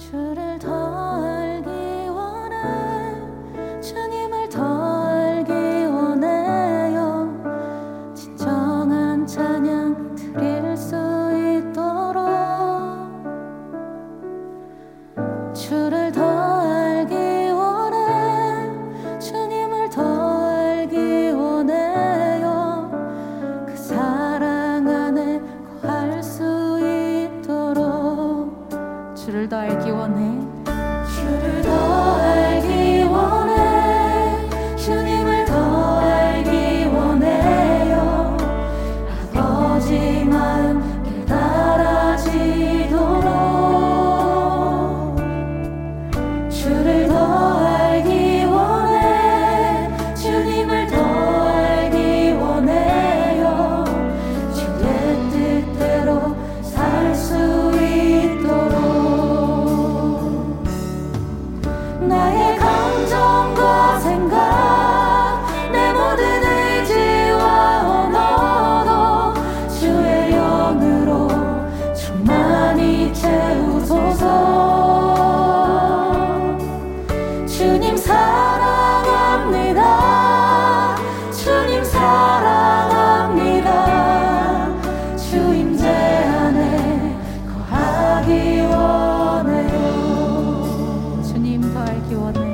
주를 더. 주를 더 알기 원해. 주를 더 и.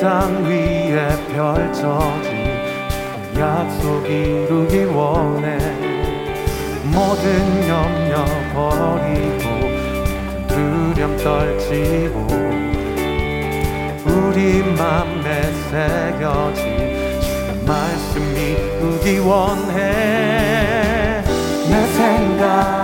땅 위에 펼쳐진 약속 이루기 원해. 모든 염려 버리고 두려움 떨치고 우리 맘에 새겨진 주의 말씀 이루기 원해. 내 생각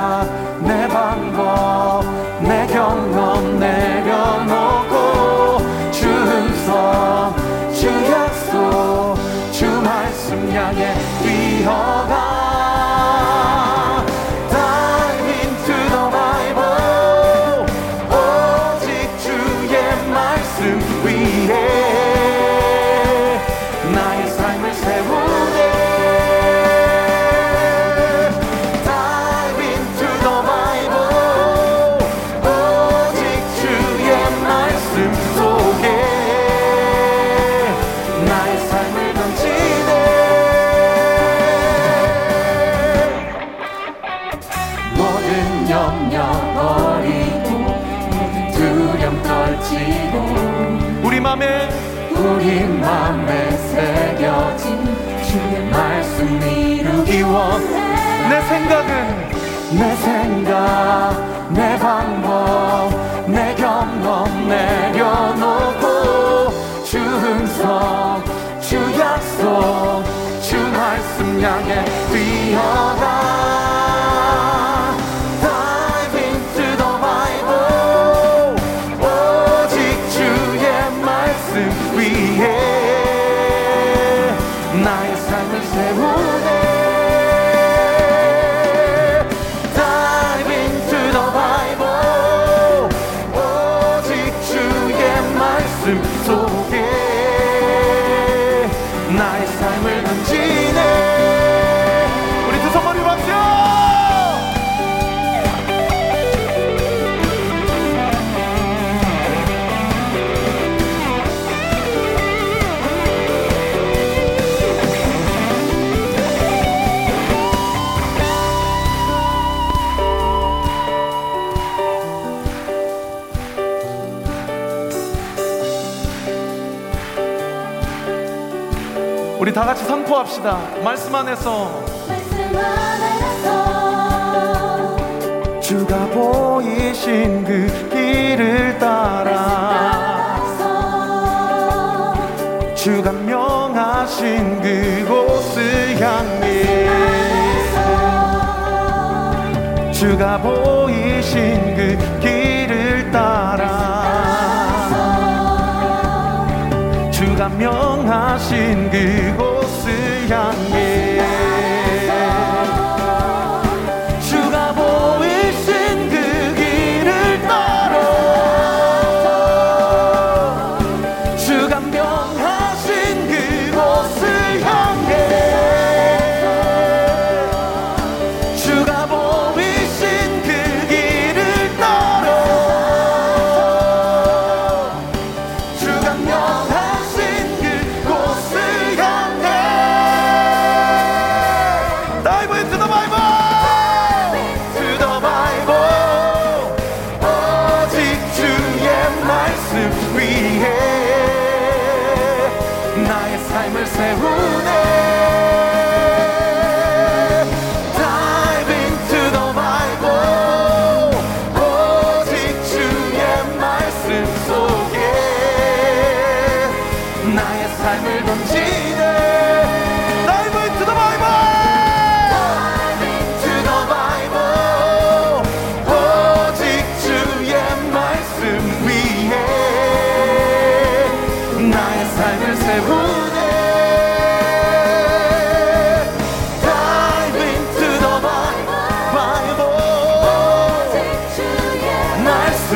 내 생각 내 방법 내 경험 내려놓고 주 음성 주 약속 주 말씀 향해 말씀 위에 나의 삶을 세우 다 같이 선포합시다. 말씀 안에서. 말씀 안에서. 주가 보이신 그 길을 따라. 주가 명하신 그곳을 향해. 주가 보이신 그 길을 따라. 주가 명하신 그곳을 향해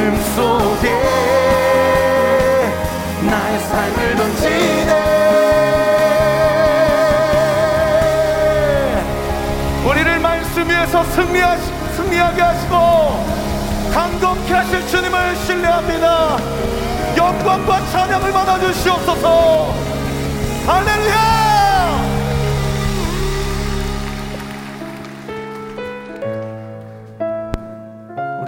말씀 속에 나의 삶을 던지네. 우리를 말씀 위에서 승리하시, 승리하게 하시고 강건케 하실 주님을 신뢰합니다. 영광과 찬양을 받아주시옵소서. 할렐루야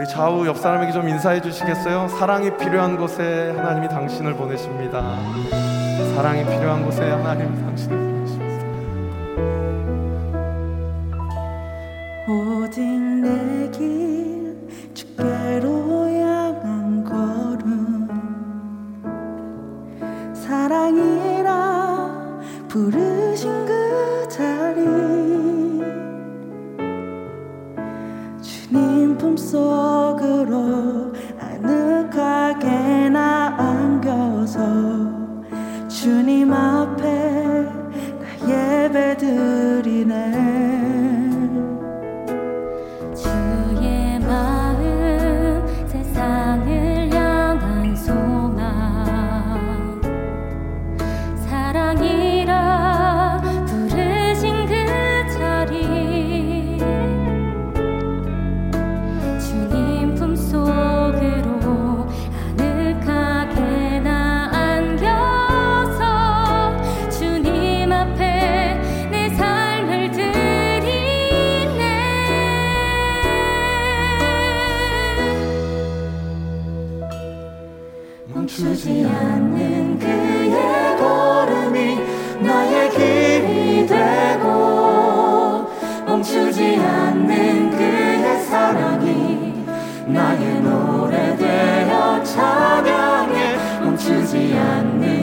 우리 좌우 옆 사람에게 좀 인사해 주시겠어요? 사랑이 필요한 곳에 하나님이 당신을 보내십니다. 사랑이 필요한 곳에 하나님이 당신을 속으로 아늑하게 나안겨서 주님 앞에 나 예배 드리네. 않는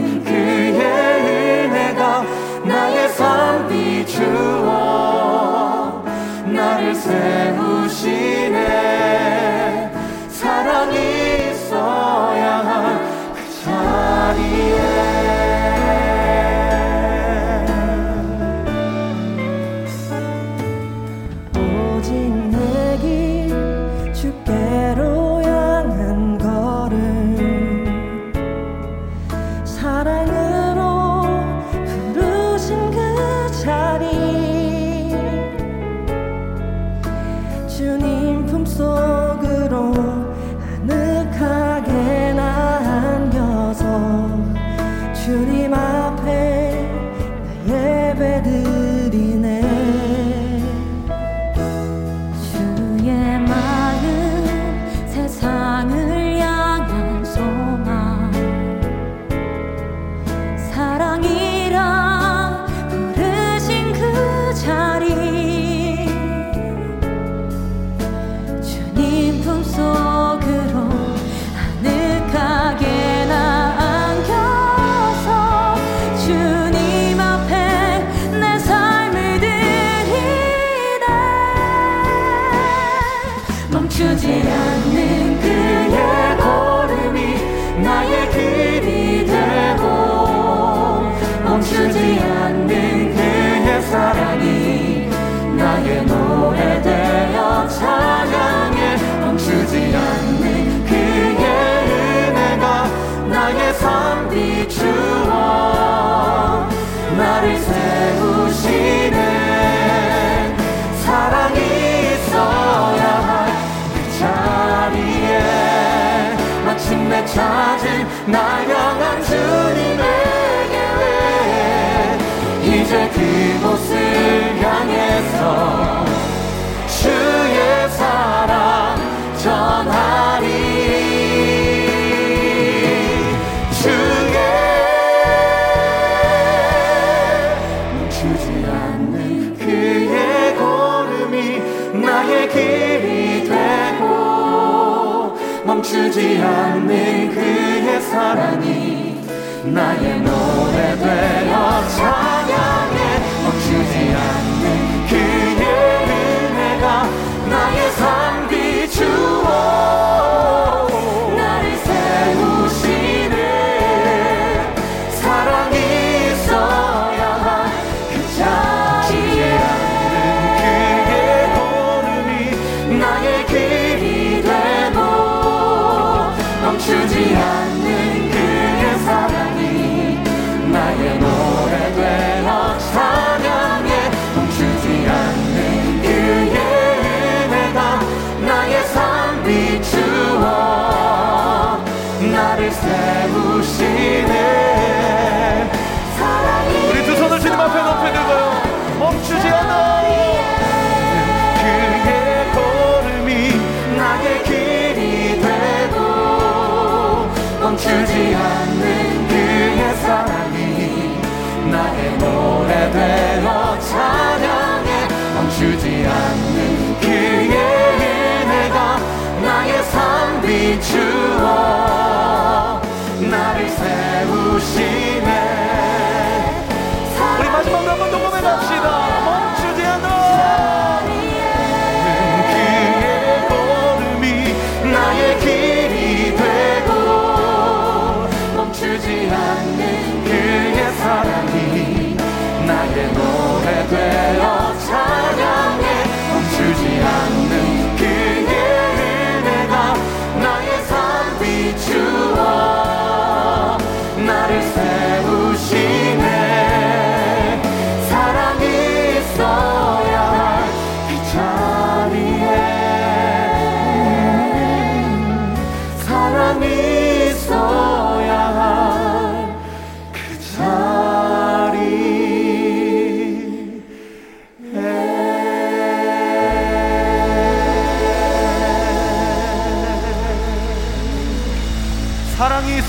이제 그곳을 향해서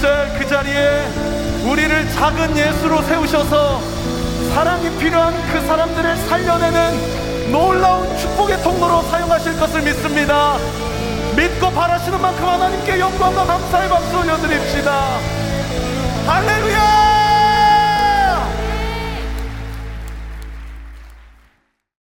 6절 그 자리에 우리를 작은 예수로 세우셔서 사랑이 필요한 그 사람들을 살려내는 놀라운 축복의 통로로 사용하실 것을 믿습니다. 믿고 바라시는 만큼 하나님께 영광과 감사의 박수 올려드립시다. 할렐루야!